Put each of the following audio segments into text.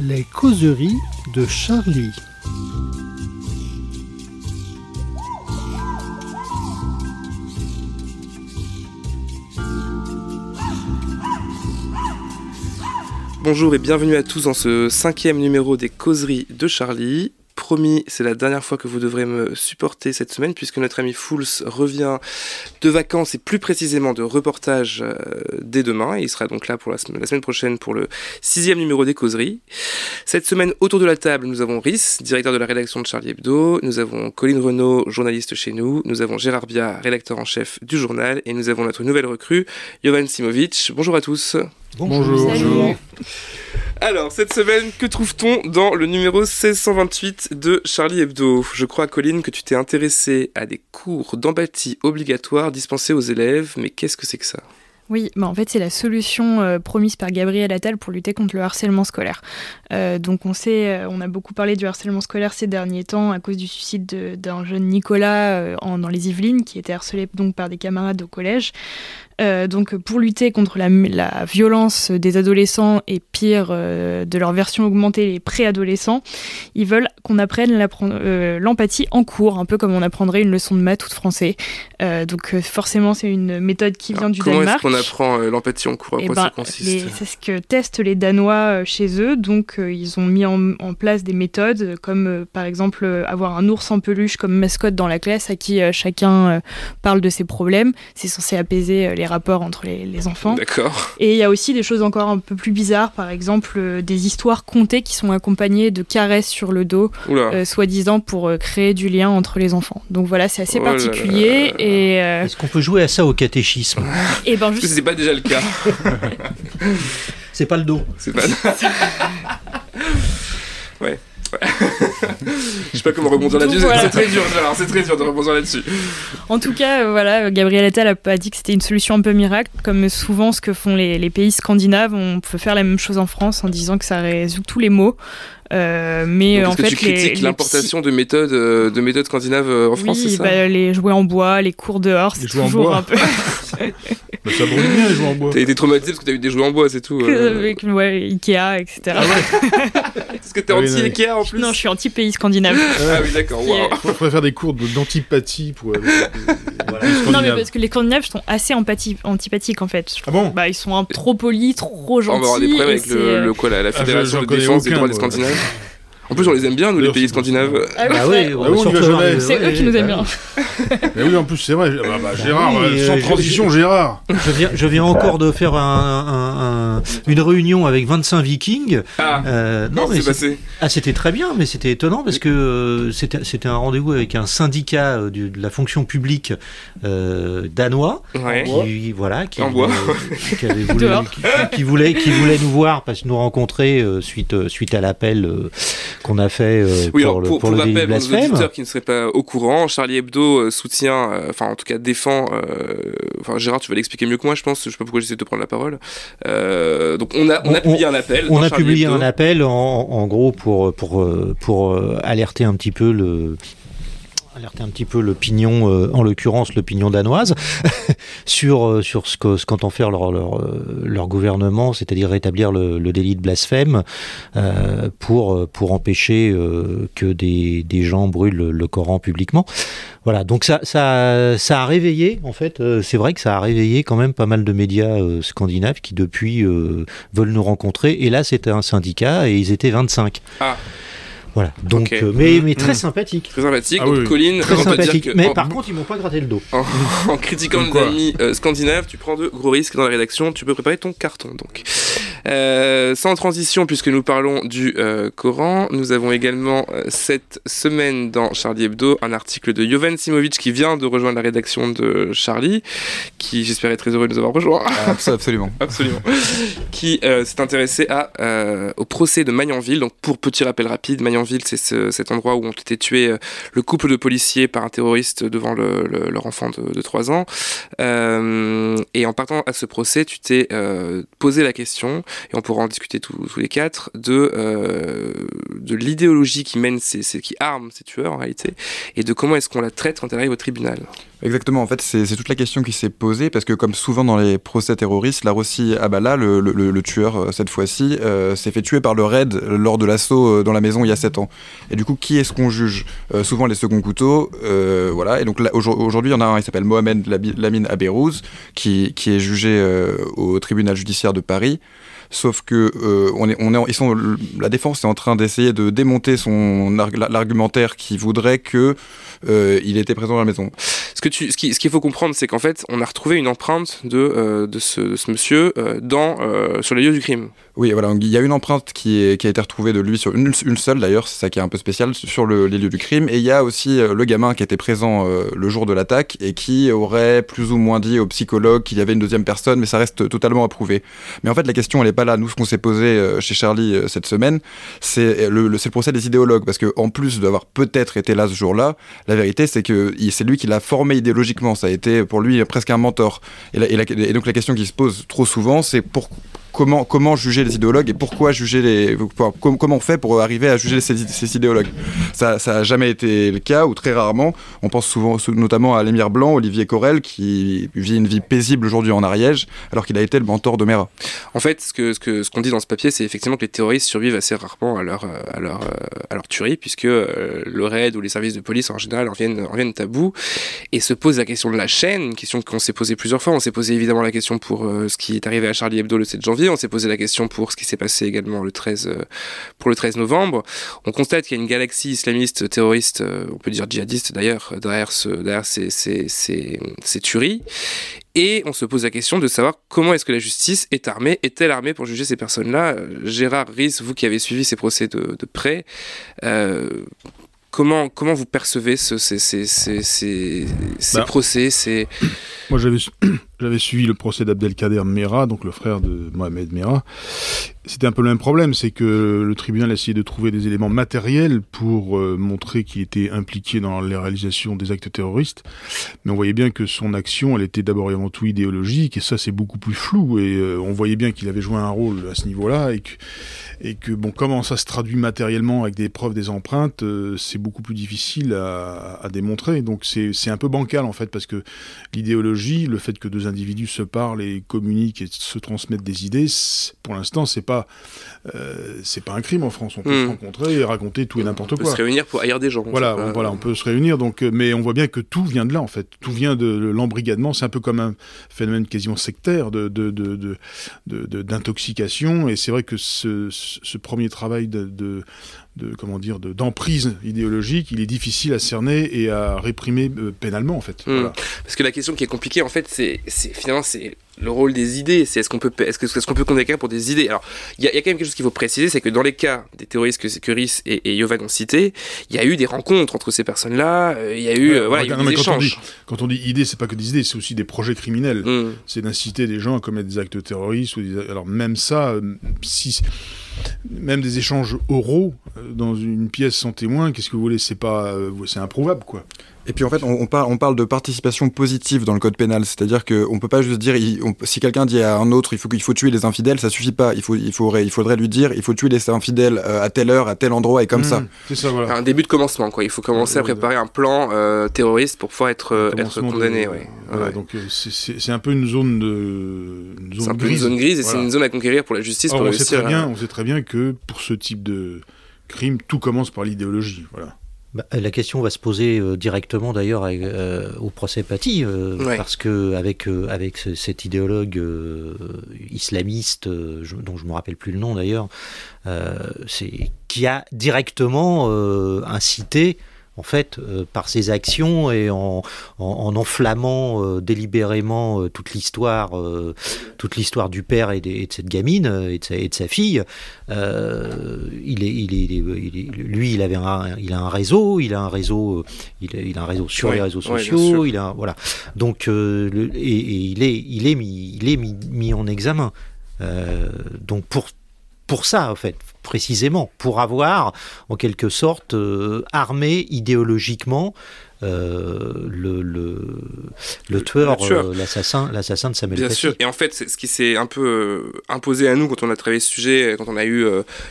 Les causeries de Charlie. Bonjour et bienvenue à tous dans ce cinquième numéro des causeries de Charlie promis, c'est la dernière fois que vous devrez me supporter cette semaine puisque notre ami Fools revient de vacances et plus précisément de reportage euh, dès demain. Et il sera donc là pour la, semaine prochaine pour le sixième numéro des causeries. Cette semaine, autour de la table, nous avons Rhys, directeur de la rédaction de Charlie Hebdo. Nous avons Colline Renault, journaliste chez nous. Nous avons Gérard Bia, rédacteur en chef du journal. Et nous avons notre nouvelle recrue, Jovan Simovic. Bonjour à tous. Bonjour. Bonjour. Alors, cette semaine, que trouve-t-on dans le numéro 1628 de Charlie Hebdo? Je crois, Colline, que tu t'es intéressé à des cours d'empathie obligatoires dispensés aux élèves, mais qu'est-ce que c'est que ça? Oui, bah en fait c'est la solution euh, promise par Gabriel Attal pour lutter contre le harcèlement scolaire. Euh, donc on sait, euh, on a beaucoup parlé du harcèlement scolaire ces derniers temps à cause du suicide d'un jeune Nicolas dans les Yvelines qui était harcelé donc par des camarades au collège. Euh, donc pour lutter contre la, violence des adolescents et pire euh, de leur version augmentée, les préadolescents, ils veulent qu'on apprenne euh, l'empathie en cours, un peu comme on apprendrait une leçon de maths ou de français. donc forcément c'est une méthode qui vient du Danemark. Comment est-ce qu'on apprend l'empathie en cours? À eh quoi ben, ça consiste? C'est ce que testent les Danois chez eux. Donc ils ont mis en, en place des méthodes comme par exemple avoir un ours en peluche comme mascotte dans la classe à qui chacun parle de ses problèmes. C'est censé apaiser les rapport entre les, enfants. D'accord. Et il y a aussi des choses encore un peu plus bizarres, par exemple euh, des histoires contées qui sont accompagnées de caresses sur le dos, euh, soi-disant pour euh, créer du lien entre les enfants. Donc voilà, c'est assez oh particulier. Et est-ce qu'on peut jouer à ça au catéchisme Et eh ben juste... c'est pas déjà le cas. c'est pas le dos. C'est pas. ouais. Je sais pas comment rebondir là-dessus. C'est très dur, c'est très dur de rebondir là-dessus. En tout cas, euh, voilà, Gabriel Attal a pas dit que c'était une solution un peu miracle, comme souvent ce que font les, les, pays scandinaves. On peut faire la même chose en France en disant que ça résout tous les maux. Euh, mais en que fait, tu critiques l'importation de méthodes, euh, de méthodes scandinaves en France, c'est ça bah, Les jouets en bois, les cours dehors, c'est toujours un peu. bah, ça brûle bien les jouets en bois. T'as été traumatisé parce que t'as eu des jouets en bois, c'est tout. Avec ouais, Ikea, etc. Ah Est-ce que t'es ah anti-Ikea en plus Non, je suis anti-pays scandinave. ah oui, d'accord. Pourrait faire des cours d'antipathie pour. non, mais parce que les Scandinaves sont assez antipathiques en fait. Ah bon Bah, ils sont un, trop polis, trop gentils. On va avoir des problèmes avec le, le, quoi, la, la ah, Fédération de défense des droits des Scandinaves. En plus, on les aime bien, nous, les pays scandinaves. Ah, ah oui, c'est eux qui nous aiment bien. Mais oui, en plus, c'est vrai. Bah, bah, Gérard, sans transition, Gérard. Je viens, je viens encore de faire un, une réunion avec 25 Vikings. Ah, euh, non, mais passé? Ah, c'était très bien, mais c'était étonnant parce que euh, c'était un rendez-vous avec un syndicat euh, de, la fonction publique danois. Qui, voilà, qui, en voulait, qui, voulu, qui, voulait, qui voulait nous voir parce que nous rencontrer suite, suite à l'appel qu'on a fait euh, oui, pour, le, pour, pour, le pour nos auditeurs qui ne seraient pas au courant, Charlie Hebdo euh, soutient, euh, enfin en tout cas défend, enfin Gérard, tu vas l'expliquer mieux que moi, je pense, je sais pas pourquoi j'essaie de prendre la parole. donc on a, on a publié un appel. On a publié un appel en, en, gros pour, pour, pour alerter un petit peu le, alerter un petit peu l'opinion, euh, en l'occurrence l'opinion danoise, sur, euh, sur ce que ce qu'entend faire leur, leur, euh, gouvernement, c'est-à-dire rétablir le, délit de blasphème pour, pour empêcher que des, des gens brûlent le, Coran publiquement. Voilà, donc ça, ça, ça a réveillé, en fait, c'est vrai que ça a réveillé quand même pas mal de médias scandinaves qui depuis veulent nous rencontrer. Et là, c'était un syndicat et ils étaient 25. Ah. Voilà. Donc, euh, mais, mais très mmh. sympathique. Très sympathique. Ah donc, Colline, très sympathique. mais par contre, ils m'ont pas gratté le dos. En, critiquant nos amis euh, scandinaves, tu prends de gros risques dans la rédaction. Tu peux préparer ton carton. Donc, euh, sans transition, puisque nous parlons du Coran, nous avons également cette semaine dans Charlie Hebdo un article de Jovan Simovic qui vient de rejoindre la rédaction de Charlie, qui j'espère est très heureux de nous avoir rejoint. Ah, absolument. absolument. qui s'est intéressé à, au procès de Magnanville. Donc, pour petit rappel rapide, Magnanville c'est cet endroit où ont été tués euh, le couple de policiers par un terroriste devant leur enfant de, 3 ans. Euh, et en partant à ce procès, tu t'es euh, posé la question, et on pourra en discuter tous, les quatre, de, de l'idéologie qui mène, ces, qui arme ces tueurs en réalité, et de comment est-ce qu'on la traite quand elle arrive au tribunal. Exactement, en fait, c'est toute la question qui s'est posée, parce que comme souvent dans les procès terroristes, aussi, ah bah là, le, le, tueur, euh, cette fois-ci, euh, s'est fait tuer par le raid lors de l'assaut euh, dans la maison il y a 7 ans. Et du coup, qui est-ce qu'on juge? Souvent les seconds couteaux, voilà. Et donc aujourd'hui, il y en a un, il s'appelle Mohamed Lamine Aberouz, qui, qui est jugé au tribunal judiciaire de Paris. Sauf que on est, on est, ils sont, la défense est en train d'essayer de démonter son l'argumentaire qui voudrait que il était présent dans la maison. Ce que tu, ce qu'il faut comprendre, c'est qu'en fait, on a retrouvé une empreinte de, de, ce, de ce, monsieur dans, sur les lieux du crime. Oui, voilà, il y a une empreinte qui, est, qui a été retrouvée de lui sur une, une seule d'ailleurs, c'est ça qui est un peu spécial sur le, les lieux du crime. Et il y a aussi le gamin qui était présent le jour de l'attaque et qui aurait plus ou moins dit au psychologue qu'il y avait une deuxième personne, mais ça reste totalement approuvé. Mais en fait, la question, elle est là. Nous, ce qu'on s'est posé chez Charlie cette semaine, c'est le, le, procès des idéologues, parce que en plus d'avoir peut-être été là ce jour-là, la vérité, c'est que c'est lui qui l'a formé idéologiquement. Ça a été pour lui presque un mentor. Et, et, donc la question qui se pose trop souvent, c'est pourquoi comment, juger les idéologues et pourquoi juger les. Comment on fait pour arriver à juger ces, idéologues? Ça n'a jamais été le cas, ou très rarement. On pense souvent, notamment à l'émir blanc, Olivier Corel, qui vit une vie paisible aujourd'hui en Ariège, alors qu'il a été le mentor de Mera. En fait, ce qu'on dit dans ce papier, c'est effectivement que les terroristes survivent assez rarement à leur, à leur tuerie, puisque euh, le raid ou les services de police en général en viennent, en et se pose la question de la chaîne, question qu'on s'est posée plusieurs fois. On s'est posé évidemment la question pour euh, ce qui est arrivé à Charlie Hebdo le 7 janvier on s'est posé la question pour ce qui s'est passé également le 13, euh, pour le 13 novembre. On constate qu'il y a une galaxie islamiste terroriste, euh, on peut dire djihadiste d'ailleurs, derrière, ce, derrière ces, ces, ces, tueries. Et on se pose la question de savoir comment est-ce que la justice est armée, est-elle armée pour juger ces personnes-là? Gérard Ries, vous qui avez suivi ces procès de, de près, euh, Comment, comment vous percevez ce, ces, ces, ces, ces bah, procès ces... Moi, j'avais, j'avais suivi le procès d'Abdelkader Mera, donc le frère de Mohamed Mera. C'était un peu le même problème, c'est que le tribunal essayait de trouver des éléments matériels pour euh, montrer qu'il était impliqué dans la réalisation des actes terroristes. Mais on voyait bien que son action, elle était d'abord et avant tout idéologique, et ça, c'est beaucoup plus flou. Et euh, on voyait bien qu'il avait joué un rôle à ce niveau-là, et que et que bon, comment ça se traduit matériellement avec des preuves, des empreintes, euh, c'est beaucoup plus difficile à, à démontrer. Donc c'est un peu bancal en fait, parce que l'idéologie, le fait que deux individus se parlent et communiquent et se transmettent des idées, pour l'instant c'est pas euh, c'est pas un crime en France. On peut se hmm. rencontrer et raconter tout et n'importe quoi. On peut se réunir pour ailleurs des gens. Voilà, on, voilà, on peut se réunir. Donc, euh, mais on voit bien que tout vient de là en fait. Tout vient de l'embrigadement. C'est un peu comme un phénomène quasiment sectaire de d'intoxication. De, de, et c'est vrai que ce ce premier travail de, de, comment dire d'emprise idéologique, il est difficile à cerner et à réprimer euh, pénalement en fait. Hmm. Parce que la question qui est compliquée en fait, c'est finalement c'est le rôle des idées. C'est est-ce qu'on peut est-ce qu'on est peut condamner quelqu'un pour des idées? Alors il y, a quand même quelque chose qu'il faut préciser, c'est que dans les cas des terroristes que, que et, et Yovan ont cités, il y a eu des rencontres entre ces personnes-là. Euh, il y a eu euh, voilà, des échanges. quand on dit idées, c'est pas que des idées, c'est aussi des projets criminels. Hmm. C'est d'inciter des gens à commettre des actes terroristes. Ou alors même ça, si même des échanges oraux euh, dans une pièce sans témoin, qu'est-ce que vous voulez? C'est pas, euh, c'est improuvable, quoi. Et puis en fait, on, on, parle de participation positive dans le code pénal, c'est-à-dire qu'on ne peut pas juste dire si quelqu'un dit à un autre il faut qu'il faut tuer les infidèles, ça suffit pas. Il, faut, il, faudrait, il faudrait lui dire il faut tuer les infidèles euh, à telle heure, à tel endroit et comme ça. Mmh, c'est ça voilà. Un début de commencement, quoi. Il faut commencer à préparer un plan euh, terroriste pour pouvoir être, euh, être condamné. Voilà, Donc c'est un peu une zone de. Une zone grise. Une zone grise et c'est une zone à conquérir pour la justice. pour on, sait très bien, on sait très bien que pour ce type de crime, tout commence par l'idéologie. Voilà. Bah, la question va se poser euh, directement d'ailleurs euh, au procès Paty, euh, parce que avec, avec cet idéologue islamiste, dont je me rappelle plus le nom d'ailleurs, qui a directement incité en fait, euh, par ses actions et en, enflammant euh, délibérément euh, toute l'histoire, toute l'histoire du père et, de cette gamine et de sa, fille, il est, il lui, il avait un, il a un réseau, il a un réseau, il a, un réseau sur les réseaux sociaux, il a, voilà. Donc, le, et, il est, il est mis, il est mis, mis en examen. donc pour pour ça, en fait, précisément, pour avoir, en quelque sorte, armé idéologiquement euh, le, le, le, tueur, euh, l'assassin, l'assassin de Samuel Bien sûr. Et en fait, ce qui s'est un peu euh, imposé à nous quand on a travaillé ce sujet, quand on a eu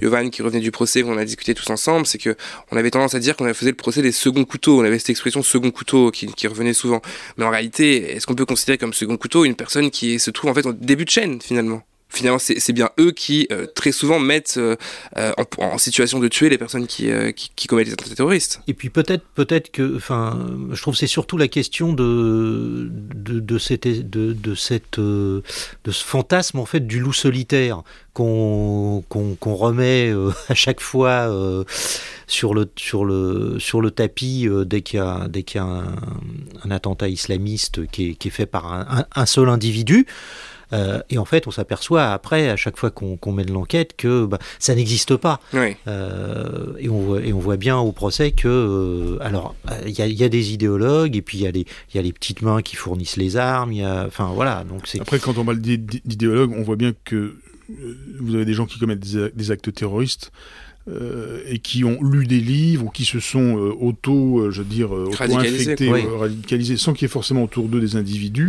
Yovan qui revenait du procès, qu'on a discuté tous ensemble, c'est que on avait tendance à dire qu'on faisait le procès des seconds couteaux. On avait cette expression second couteau qui, qui revenait souvent. Mais en réalité, est-ce qu'on peut considérer comme second couteau une personne qui se trouve en fait au début de chaîne finalement? Finalement, c'est bien eux qui, euh, très souvent, mettent euh, euh, en, situation de tuer les personnes qui, commettent des attentats terroristes. Et puis peut-être peut-être que, enfin, je trouve c'est surtout la question de, de, cette, de, ce fantasme, en fait, du loup solitaire qu'on qu'on remet à chaque fois sur, le, sur, le, sur le tapis dès qu'il y a, qu'il y a un, attentat islamiste qui est, qui est fait par un seul individu. Euh, et en fait, on s'aperçoit après, à chaque fois qu'on met mène l'enquête, que bah, ça n'existe pas. Euh, et, on voit, et on voit bien au procès que, euh, alors, il y, a des idéologues, et puis il y, a les, y a les petites mains qui fournissent les armes. Y a, enfin, voilà. Donc après, quand on parle d'idéologues, on voit bien que vous avez des gens qui commettent des actes terroristes. Euh, et qui ont lu des livres ou qui se sont euh, auto, euh, je veux dire, auto-infectés, radicalisés, sans qu'il y ait forcément autour d'eux des individus.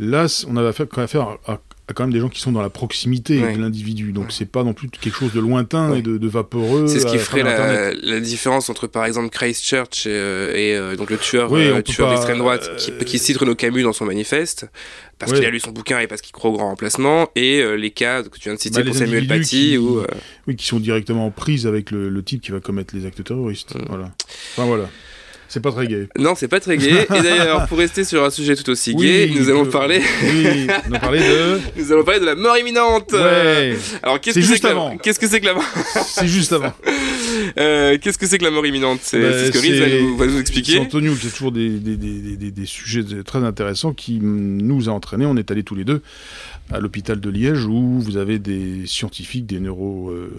Là, on avait affaire, à, quand même des gens qui sont dans la proximité de l'individu. Donc c'est pas non plus quelque chose de lointain et de, vaporeux. C'est ce qui ferait la, différence entre par exemple Christchurch et, et donc le tueur, tueur d'extrême droite qui, qui, cite Renaud Camus dans son manifeste parce qu'il a lu son bouquin et parce qu'il croit au grand remplacement, et euh, les cas que tu viens de citer bah, pour Samuel Paty. ou, euh, Oui, qui sont directement en prise avec le, type qui va commettre les actes terroristes. Mm. Voilà. Enfin voilà. C'est pas très gay. Non, c'est pas très gay. Et d'ailleurs, pour rester sur un sujet tout aussi gay, nous allons parler. oui, nous allons parler de. nous allons parler de la mort imminente. Ouais. Alors, qu'est-ce que c'est que, la... qu'est-ce que c'est que la mort C'est juste avant. Euh, qu'est-ce que c'est que la mort imminente C'est bah, ce que Riz va, nous expliquer. C'est Antonio qui a toujours des, des, des, des, sujets très intéressants qui nous a entraînés. On est allés tous les deux à l'hôpital de Liège où vous avez des scientifiques, des neuro, euh,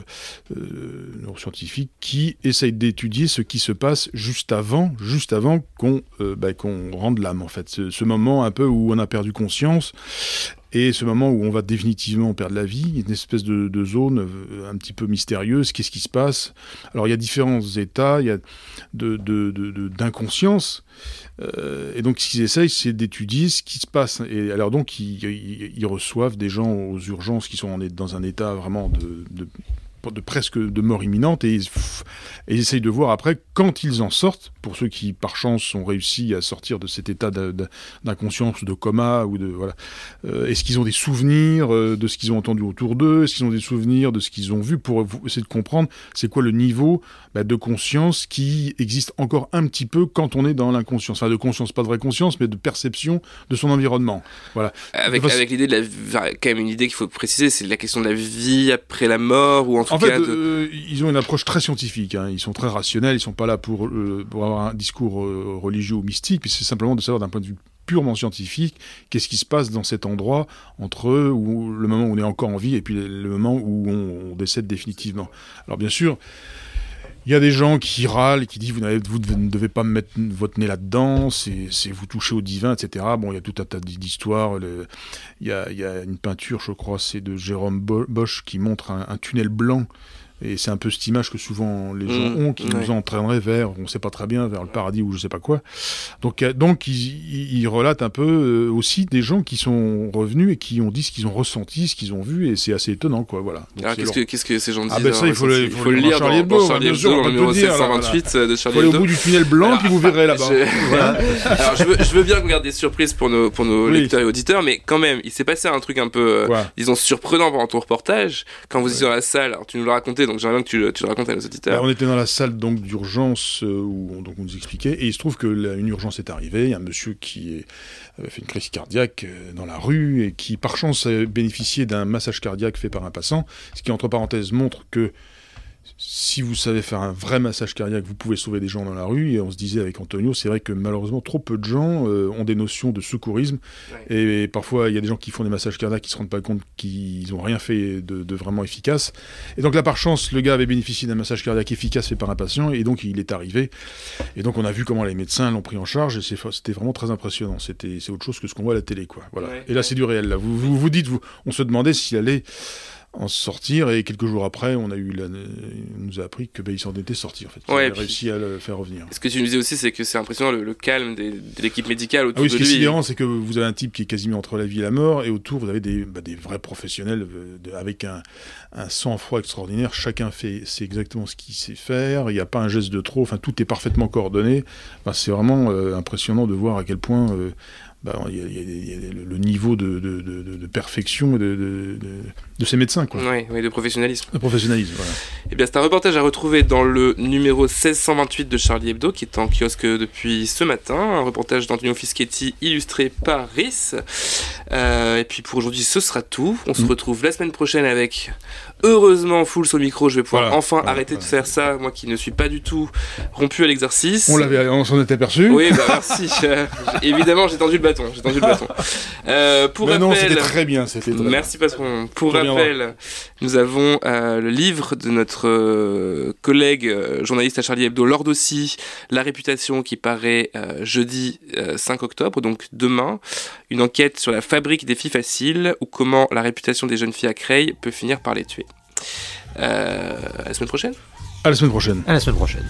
euh, neuroscientifiques qui essayent d'étudier ce qui se passe juste avant, juste avant qu'on bah, qu'on rende l'âme en fait. Ce, ce, moment un peu où on a perdu conscience et ce moment où on va définitivement perdre la vie, une espèce de, zone euh, un petit peu mystérieuse, qu'est-ce qui se passe? Alors il y a différents états, il y a d'inconscience, euh, et donc ce qu'ils essayent, c'est d'étudier ce qui se passe. Et alors donc ils, reçoivent des gens aux urgences qui sont dans un état vraiment de de presque de mort imminente et, ils essayent de voir après quand ils en sortent, pour ceux qui par chance ont réussi à sortir de cet état d'inconscience, de coma ou de voilà, euh, est-ce qu'ils ont des souvenirs euh, de ce qu'ils ont entendu autour d'eux, est-ce qu'ils ont des souvenirs de ce qu'ils ont vu? Pour essayer de comprendre c'est quoi le niveau bah, de conscience qui existe encore un petit peu quand on est dans l'inconscience, enfin de conscience pas de vraie conscience mais de perception de son environnement, voilà. Avec, avec l'idée de la quand même une idée qu'il faut préciser, c'est la question de la vie après la mort ou en en fait, euh, ils ont une approche très scientifique. Hein. Ils sont très rationnels. Ils sont pas là pour, euh, pour avoir un discours euh, religieux ou mystique. Puis c'est simplement de savoir d'un point de vue purement scientifique qu'est-ce qui se passe dans cet endroit entre où, le moment où on est encore en vie et puis le, moment où on, on décède définitivement. Alors bien sûr. Il y a des gens qui râlent, qui disent vous, vous ne devez pas mettre votre nez là-dedans, c'est vous toucher au divin, etc. Bon, il y a tout un tas d'histoires. Il, il y a une peinture, je crois, c'est de Jérôme Bosch qui montre un tunnel blanc et c'est un peu cette image que souvent les gens mmh, ont, qui nous entraînerait vers, on ne sait pas très bien, vers le paradis ou je ne sais pas quoi. Donc, euh, donc ils, ils relatent un peu euh, aussi des gens qui sont revenus et qui ont dit ce qu'ils ont ressenti, ce qu'ils ont vu, et c'est assez étonnant, quoi. Voilà. Alors, qu'est-ce, que, qu'est-ce que ces gens disent Ah, ben ça, il faut, le, il faut, le lire dans Hebdo, Charlie Hebdo, dans le numéro 728 de Charlie Hebdo. Il faut aller au bout du tunnel blanc, puis vous verrez là-bas. voilà. Alors, je veux, je veux bien qu'on garde des surprises pour nos, pour nos lecteurs et auditeurs, mais quand même, il s'est passé un truc un peu, euh, disons, surprenant pendant ton reportage. Quand vous étiez dans la salle, alors tu nous l'as raconté, donc j'aimerais bien que tu, raconter à nos auditeurs. Bah, on était dans la salle d'urgence euh, où on, donc on nous expliquait, et il se trouve que urgence est arrivée. Il y a un monsieur qui avait fait une crise cardiaque euh, dans la rue et qui, par chance, a bénéficié d'un massage cardiaque fait par un passant, ce qui, entre parenthèses, montre que si vous savez faire un vrai massage cardiaque, vous pouvez sauver des gens dans la rue. Et on se disait avec Antonio, c'est vrai que malheureusement, trop peu de gens euh, ont des notions de secourisme. Et, parfois, il y a des gens qui font des massages cardiaques qui se rendent pas compte qu'ils n'ont rien fait de, vraiment efficace. Et donc là, par chance, le gars avait bénéficié d'un massage cardiaque efficace fait par un patient. Et donc, il est arrivé. Et donc, on a vu comment les médecins l'ont pris en charge. Et c'était vraiment très impressionnant. C'est autre chose que ce qu'on voit à la télé. Quoi. Voilà. Et là, c'est du réel. Là. Vous, vous, vous dites, vous, on se demandait s'il allait en sortir. Et quelques jours après, on a eu la, on nous a appris que bah, il s'en était sorti en fait. Il Ouais, puis- réussi à le faire revenir. Ce que tu nous disais aussi, c'est que c'est impressionnant le, le calme des- de l'équipe médicale Ah autour oui, ce de qui est lui. sidérant, c'est que vous avez un type qui est quasiment entre la vie et la mort, et autour, vous avez des, bah, des vrais professionnels euh, de- avec un, un sang-froid extraordinaire. Chacun fait, c'est exactement ce qu'il sait faire. Il n'y a pas un geste de trop. Enfin, tout est parfaitement coordonné. Enfin, c'est vraiment euh, impressionnant de voir à quel point euh, il y a, il y a- il y a le- niveau de, de- de- de- de perfection de, ces médecins, quoi. Ouais, ouais, de professionnalisme. De professionnalisme, voilà. Eh bien, c'est un reportage à retrouver dans le numéro 1628 de Charlie Hebdo, qui est en kiosque depuis ce matin. Un reportage d'Antonio Fischetti, illustré par Rhys. Euh, et puis pour aujourd'hui, ce sera tout. On se Mm. retrouve la semaine prochaine avec, heureusement, Full au micro. Je vais pouvoir Voilà, enfin voilà, arrêter de faire ça, moi qui ne suis pas du tout rompu à l'exercice. On l'avait, on s'en était aperçu. Oui, bah merci. Euh, évidemment, j'ai tendu le bâton. J'ai tendu le bâton. Euh, pour Mais non, rappel, c'était très bien. C'était. Merci patron. Pour rappel, nous avons euh, le livre de notre euh, collègue journaliste à Charlie Hebdo, Lord aussi, La réputation qui paraît jeudi euh, 5 octobre, donc demain. Une enquête sur la fabrique des filles faciles ou comment la réputation des jeunes filles à Creil peut finir par les tuer. Euh, à la semaine prochaine. À la semaine prochaine. À la semaine prochaine.